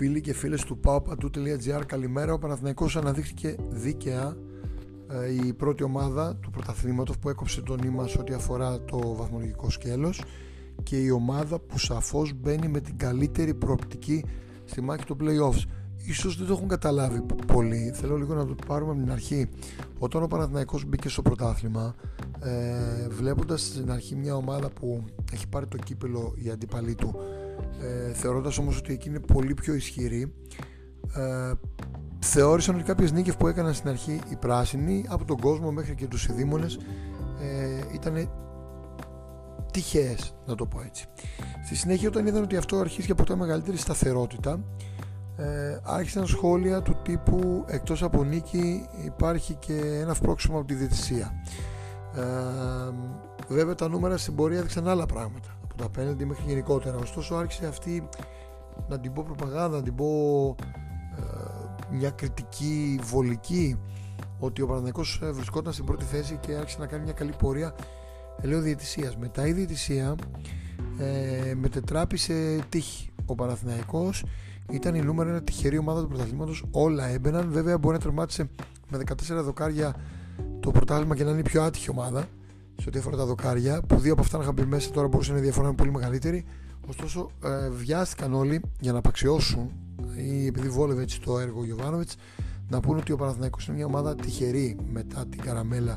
Φίλοι και φίλες του paopatu.gr Καλημέρα, ο Παναθηναϊκός αναδείχθηκε δίκαια ε, η πρώτη ομάδα του πρωταθλήματος που έκοψε τον νήμα σε ό,τι αφορά το βαθμολογικό σκέλος και η ομάδα που σαφώς μπαίνει με την καλύτερη προοπτική στη μάχη των playoffs. Ίσως δεν το έχουν καταλάβει πολύ, θέλω λίγο να το πάρουμε από την αρχή. Όταν ο Παναθηναϊκός μπήκε στο πρωτάθλημα, ε, βλέποντας στην αρχή μια ομάδα που έχει πάρει το κύπελο η αντίπαλή του ε, θεωρώντας όμως ότι εκείνη είναι πολύ πιο ισχυρή ε, θεώρησαν ότι κάποιες νίκες που έκαναν στην αρχή οι πράσινοι από τον κόσμο μέχρι και τους ειδήμονες ε, ήταν τυχαίες να το πω έτσι. Στη συνέχεια όταν είδαν ότι αυτό αρχίζει και αποκτά μεγαλύτερη σταθερότητα ε, άρχισαν σχόλια του τύπου εκτός από νίκη υπάρχει και ένα φπρόξιμο από τη διαιτησία ε, βέβαια τα νούμερα στην πορεία έδειξαν άλλα πράγματα το απέναντι μέχρι γενικότερα. Ωστόσο άρχισε αυτή να την πω προπαγάνδα, να την πω ε, μια κριτική βολική ότι ο Παναθηναϊκός ε, βρισκόταν στην πρώτη θέση και άρχισε να κάνει μια καλή πορεία λέω διαιτησίας. Μετά η διαιτησία ε, μετετράπησε τύχη. Ο Παναθηναϊκός ήταν η νούμερο ένα τυχερή ομάδα του πρωταθλήματος. Όλα έμπαιναν. Βέβαια μπορεί να τερμάτισε με 14 δοκάρια το πρωτάθλημα και να είναι η πιο άτυχη ομάδα σε ό,τι αφορά τα δοκάρια, που δύο από αυτά είχαν μπει μέσα, τώρα μπορούσε να είναι διαφορά πολύ μεγαλύτερη. Ωστόσο, ε, βιάστηκαν όλοι για να απαξιώσουν ή επειδή βόλευε έτσι το έργο ο Γιωβάνοβιτς να πούνε ότι ο Παναθηναϊκός είναι μια ομάδα τυχερή μετά την καραμέλα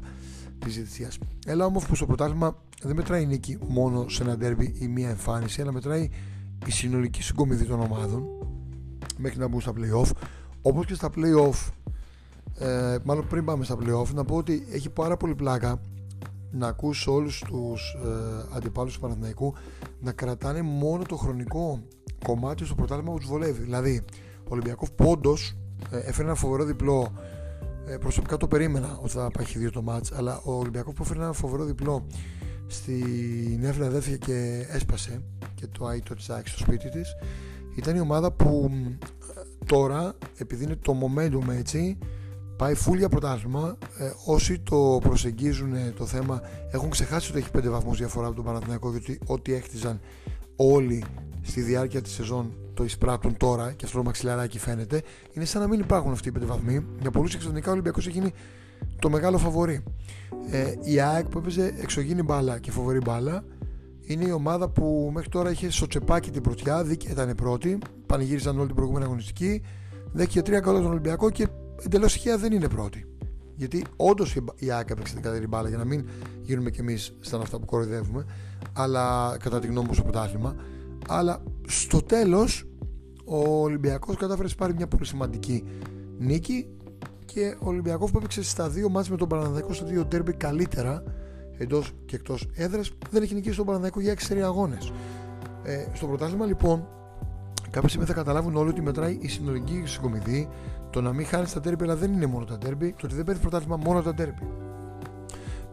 της διετησία. Έλα όμως που στο πρωτάθλημα δεν μετράει η νίκη μόνο σε ένα ντέρμπι ή μία εμφάνιση, αλλά μετράει η συνολική συγκομιδή των ομάδων μέχρι να μπουν στα playoff. Όπως και στα playoff, ε, μάλλον πριν πάμε στα playoff, να πω ότι έχει πάρα πολύ πλάκα να ακούς όλους τους ε, αντιπάλους του Παναθηναϊκού να κρατάνε μόνο το χρονικό κομμάτι στο πρωτάθλημα που τους βολεύει. Δηλαδή, ο Ολυμπιακός πόντος ε, έφερε ένα φοβερό διπλό ε, προσωπικά το περίμενα ότι θα πάει δύο το μάτς αλλά ο Ολυμπιακός που έφερε ένα φοβερό διπλό στη Νέα Φιλαδέλφια και έσπασε και το Άι το τσάκι στο σπίτι της ήταν η ομάδα που ε, τώρα επειδή είναι το momentum έτσι πάει φούλια πρωτάθλημα. Ε, όσοι το προσεγγίζουν το θέμα έχουν ξεχάσει ότι έχει 5 βαθμούς διαφορά από τον Παναθηναϊκό διότι ό,τι έχτιζαν όλοι στη διάρκεια της σεζόν το εισπράττουν τώρα και αυτό το μαξιλαράκι φαίνεται. Είναι σαν να μην υπάρχουν αυτοί οι 5 βαθμοί. Για πολλούς εξωτερικά ο Ολυμπιακός έχει γίνει το μεγάλο φαβορή. Ε, η ΑΕΚ που έπαιζε εξωγήνη μπάλα και φοβερή μπάλα είναι η ομάδα που μέχρι τώρα είχε στο τσεπάκι την πρωτιά, δίκαια ήταν πρώτη, πανηγύριζαν όλη την προηγούμενη αγωνιστική, δέχτηκε τρία καλό τον Ολυμπιακό και εντελώς τυχαία δεν είναι πρώτη. Γιατί όντως η ΑΕΚ έπαιξε την καλύτερη μπάλα για να μην γίνουμε κι εμείς σαν αυτά που κοροϊδεύουμε, αλλά κατά τη γνώμη μου στο πρωτάθλημα. Αλλά στο τέλος ο Ολυμπιακός κατάφερε να πάρει μια πολύ σημαντική νίκη και ο Ολυμπιακός που έπαιξε στα δύο μάτια με τον Παναναναϊκό στα δύο τέρμπι καλύτερα εντός και εκτός έδρας δεν έχει νικήσει τον Παναναναϊκό για 6 αγώνες. Ε, στο πρωτάθλημα λοιπόν κάποια στιγμή θα καταλάβουν όλοι ότι μετράει η συνολική συγκομιδή, το να μην χάνεις τα τέρμπι, αλλά δεν είναι μόνο τα τέρμπι, το ότι δεν παίρνεις πρωτάθλημα μόνο τα τέρμπι.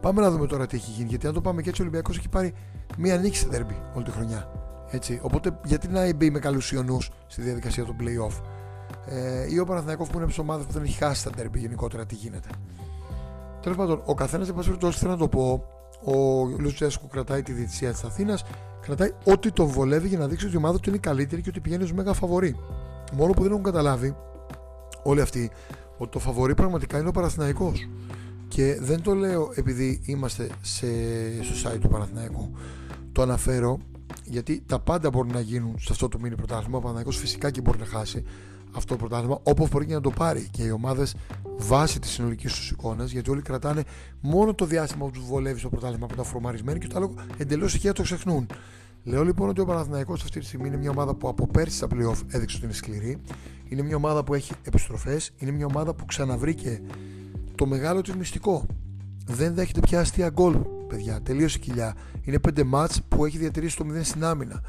Πάμε να δούμε τώρα τι έχει γίνει. Γιατί αν το πάμε και έτσι, ο Ολυμπιακός έχει πάρει μία νίκη στα τέρμπι όλη τη χρονιά. Έτσι. Οπότε, γιατί να μπει με καλούς ιονού στη διαδικασία του playoff; Ε, ή ο Παναθηναϊκός που είναι από ομάδες που δεν έχει χάσει τα τέρμπι γενικότερα, τι γίνεται; Τέλος πάντων, ο καθένας, δεν πάση θέλω να το πω, ο Λουτσέσκου κρατάει τη διετησία της Αθήνας, κρατάει ό,τι τον βολεύει για να δείξει ότι η ομάδα του είναι καλύτερη και ότι πηγαίνει ως μέγα φαβορή. Μόνο που δεν έχουν καταλάβει όλοι αυτοί ότι το φαβορή πραγματικά είναι ο Παναθηναϊκός. Και δεν το λέω επειδή είμαστε σε, στο site του Παναθηναϊκού. Το αναφέρω γιατί τα πάντα μπορεί να γίνουν σε αυτό το μήνυ πρωτάθλημα. Ο Παναθηναϊκός φυσικά και μπορεί να χάσει αυτό το πρωτάθλημα όπως μπορεί και να το πάρει και οι ομάδες βάσει της συνολικής τους εικόνας, γιατί όλοι κρατάνε μόνο το διάστημα που τους βολεύει στο πρωτάθλημα που ήταν φορμαρισμένοι και το άλλο εντελώς ηχεία το ξεχνούν. Λέω λοιπόν ότι ο Παναθηναϊκός αυτή τη στιγμή είναι μια ομάδα που από πέρσι στα playoff έδειξε ότι είναι σκληρή. Είναι μια ομάδα που έχει επιστροφές. Είναι μια ομάδα που ξαναβρήκε το μεγάλο της μυστικό. Δεν δέχεται πια αστεία γκολ, παιδιά. Τελείωσε η κοιλιά. Είναι πέντε μάτς που έχει διατηρήσει το 0 στην άμυνα.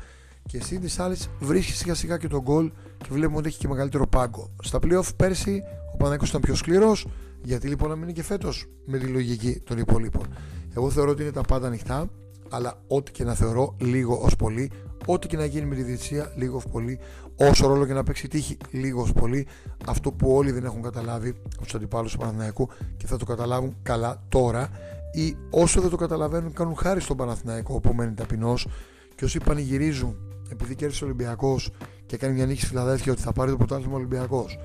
Και εσύ της άλλης βρίσκεις σιγά σιγά και τον γκολ και βλέπουμε ότι έχει και μεγαλύτερο πάγκο. Στα playoff πέρσι ο Παναθηναϊκός ήταν πιο σκληρός. Γιατί λοιπόν να μείνει και φέτος με τη λογική των υπολείπων. Εγώ θεωρώ ότι είναι τα πάντα ανοιχτά αλλά ό,τι και να θεωρώ λίγο ως πολύ, ό,τι και να γίνει με τη διετησία λίγο ως πολύ, όσο ρόλο και να παίξει τύχη λίγο ως πολύ, αυτό που όλοι δεν έχουν καταλάβει από τους αντιπάλους του Παναθηναϊκού και θα το καταλάβουν καλά τώρα ή όσο δεν το καταλαβαίνουν κάνουν χάρη στον Παναθηναϊκό που μένει ταπεινός και όσοι πανηγυρίζουν επειδή κέρδισε ο Ολυμπιακός και κάνει μια νίκη στη Φιλαδέλφια ότι θα πάρει το πρωτάθλημα Ολυμπιακός.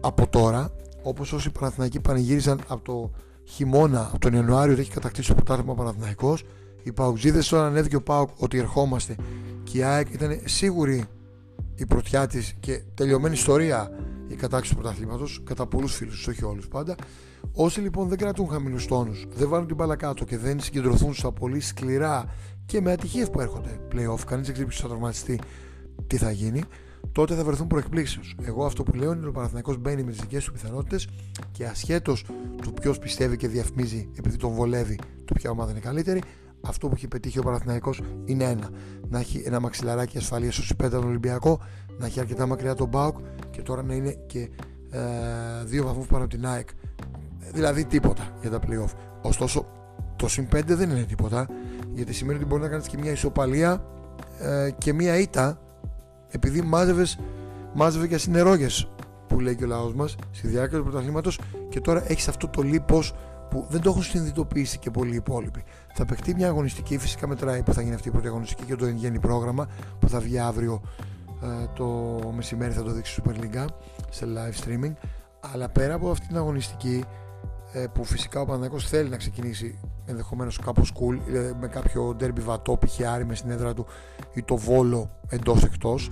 Από τώρα, όπως όσοι Παναθηναϊκοί πανηγύριζαν από το χειμώνα, από τον Ιανουάριο ότι έχει κατακτήσει το πρωτάθλημα Παναθηναϊκός, οι Παουτζίδες τώρα ανέβηκε ο Πάουκ ότι ερχόμαστε και η ΑΕΚ ήταν σίγουρη η πρωτιά της και τελειωμένη ιστορία η κατάκτηση του πρωταθλήματος κατά πολλούς φίλους, όχι όλους πάντα. Όσοι λοιπόν δεν κρατούν χαμηλούς τόνους, δεν βάλουν την μπάλα κάτω και δεν συγκεντρωθούν στα πολύ σκληρά και με ατυχίες που έρχονται playoff, κανείς δεν ξέρει ποιος θα τραυματιστεί, τι θα γίνει, τότε θα βρεθούν προεκπλήξεω. Εγώ αυτό που λέω είναι ότι ο Παναθηναϊκός μπαίνει με τις δικές του πιθανότητες και ασχέτως του ποιος πιστεύει και διαφημίζει επειδή τον βολεύει το ποια ομάδα είναι καλύτερη, αυτό που έχει πετύχει ο Παναθηναϊκός είναι ένα. Να έχει ένα μαξιλαράκι ασφαλείας στο τον Ολυμπιακό, να έχει αρκετά μακριά τον Μπάουκ και τώρα να είναι και ε, δύο βαθμούς πάνω από την ΑΕΚ. Δηλαδή τίποτα για τα playoff. Ωστόσο, το συν 5 δεν είναι τίποτα γιατί σημαίνει ότι μπορεί να κάνεις και μια ισοπαλία ε, και μια ήττα επειδή μάζευες μάζευε για συνερόγε που λέει και ο λαός μας στη διάρκεια του πρωταθλήματος και τώρα έχεις αυτό το λίπος που δεν το έχουν συνειδητοποιήσει και πολλοί υπόλοιποι. Θα παιχτεί μια αγωνιστική, φυσικά μετράει που θα γίνει αυτή η πρώτη αγωνιστική και το εν πρόγραμμα που θα βγει αύριο ε, το μεσημέρι θα το δείξει Super League σε live streaming αλλά πέρα από αυτή την αγωνιστική ε, που φυσικά ο Παναγιώτης θέλει να ξεκινήσει ενδεχομένως κάπως cool δηλαδή με κάποιο derby βατό π.χ. με στην έδρα του ή το βόλο εντός εκτός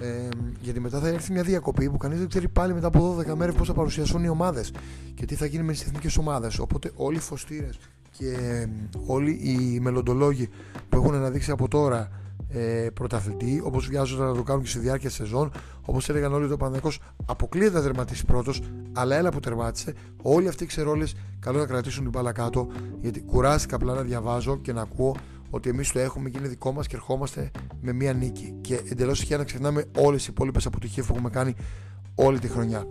ε, γιατί μετά θα έρθει μια διακοπή που κανείς δεν ξέρει πάλι μετά από 12 μέρες πώς θα παρουσιαστούν οι ομάδες και τι θα γίνει με τις εθνικές ομάδες οπότε όλοι οι φωστήρες και όλοι οι μελλοντολόγοι που έχουν αναδείξει από τώρα ε, πρωταθλητή, όπως βιάζονται να το κάνουν και στη διάρκεια τη σεζόν. Όπως έλεγαν όλοι, ο Παναγενικό αποκλείεται να τερματίσει πρώτος, αλλά έλα που τερμάτισε. Όλοι αυτοί οι ξερόλες καλό να κρατήσουν την μπάλα κάτω, γιατί κουράστηκα απλά να διαβάζω και να ακούω ότι εμείς το έχουμε και είναι δικό μας και ερχόμαστε με μία νίκη. Και εντελώς τυχαία να ξεχνάμε όλες οι υπόλοιπες αποτυχίες που έχουμε κάνει όλη τη χρονιά.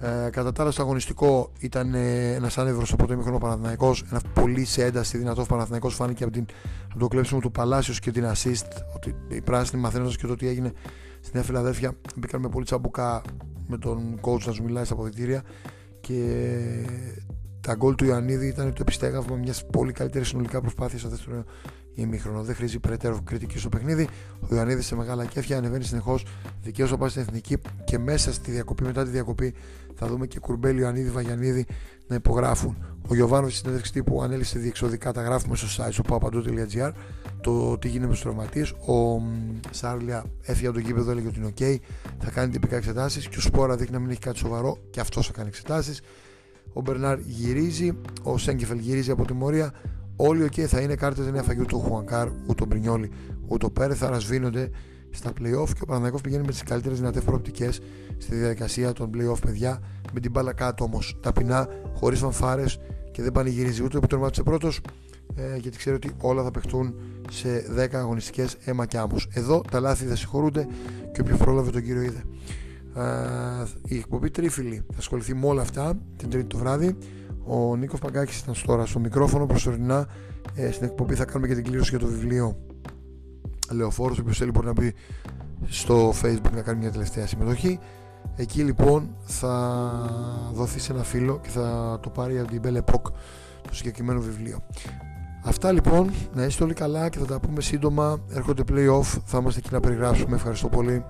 Ε, κατά τα άλλα, στο αγωνιστικό ήταν ε, ένας άνευρος από το ημίχρονο Παναθυναϊκό. Ένα πολύ σε ένταση δυνατό Παναθυναϊκό φάνηκε από, την, από το κλέψιμο του Παλάσιος και την assist. Ότι οι πράσινοι μαθαίνοντας και το τι έγινε στη Νέα Φιλαδέλφια μπήκαν με πολύ τσαμπουκά με τον coach να σου μιλάει στα αποδητήρια. Και τα γκολ του Ιωαννίδη ήταν το επιστέγαυμα μιας πολύ καλύτερης συνολικά προσπάθειας στο δεύτερο ημίχρονο. Δεν χρήζει περαιτέρω κριτική στο παιχνίδι. Ο Ιωαννίδης σε μεγάλα κέφια ανεβαίνει συνεχώς. Δικαίως θα πάει στην εθνική και μέσα στη διακοπή, μετά τη διακοπή, θα δούμε και Κουρμπέλη, Ιωαννίδη, Βαγιανίδη να υπογράφουν. Ο Γιωβάνο στη συνέντευξη τύπου ανέλησε διεξοδικά τα γράφουμε στο site στο papandou.gr το τι γίνεται με τους τραυματίες. Ο Σάρλια έφυγε από το γήπεδο, έλεγε ότι είναι OK, θα κάνει τυπικά εξετάσεις και ο Σπόρα δείχνει να μην έχει κάτι σοβαρό και αυτός θα κάνει εξετάσεις. Ο Μπερνάρ γυρίζει, ο Σένκεφελντ γυρίζει από τιμωρία. Όλοι OK, okay, θα είναι κάρτες, δεν έφαγε ούτε ο Χουανκάρ, ούτε ο Μπρινιόλη, ούτε ο Πέρεθ, άρα σβήνονται στα playoff και ο Παναθηναϊκός πηγαίνει με τις καλύτερες δυνατές προοπτικές στη διαδικασία των playoff, παιδιά. Με την μπάλα κάτω όμως, ταπεινά, χωρίς φανφάρες και δεν πανηγυρίζει ούτε που τερμάτισε πρώτος, ε, γιατί ξέρει ότι όλα θα παιχτούν σε 10 αγωνιστικές αίμα και άμμος. Εδώ τα λάθη δεν συγχωρούνται και όποιο πρόλαβε τον κύριο είδε. Ε, η εκπομπή Τρίφυλλη θα ασχοληθεί με όλα αυτά την Τρίτη το βράδυ. Ο Νίκος Παγκάκης ήταν τώρα στο μικρόφωνο προσωρινά. Ε, στην εκπομπή θα κάνουμε και την κλήρωση για το βιβλίο Λεωφόρος. Όποιο θέλει μπορεί να μπει στο Facebook να κάνει μια τελευταία συμμετοχή. Εκεί λοιπόν θα δοθεί σε ένα φίλο και θα το πάρει από την Belle Epoque το συγκεκριμένο βιβλίο. Αυτά λοιπόν, να είστε όλοι καλά και θα τα πούμε σύντομα. Έρχονται playoff, θα είμαστε εκεί να περιγράψουμε. Ευχαριστώ πολύ.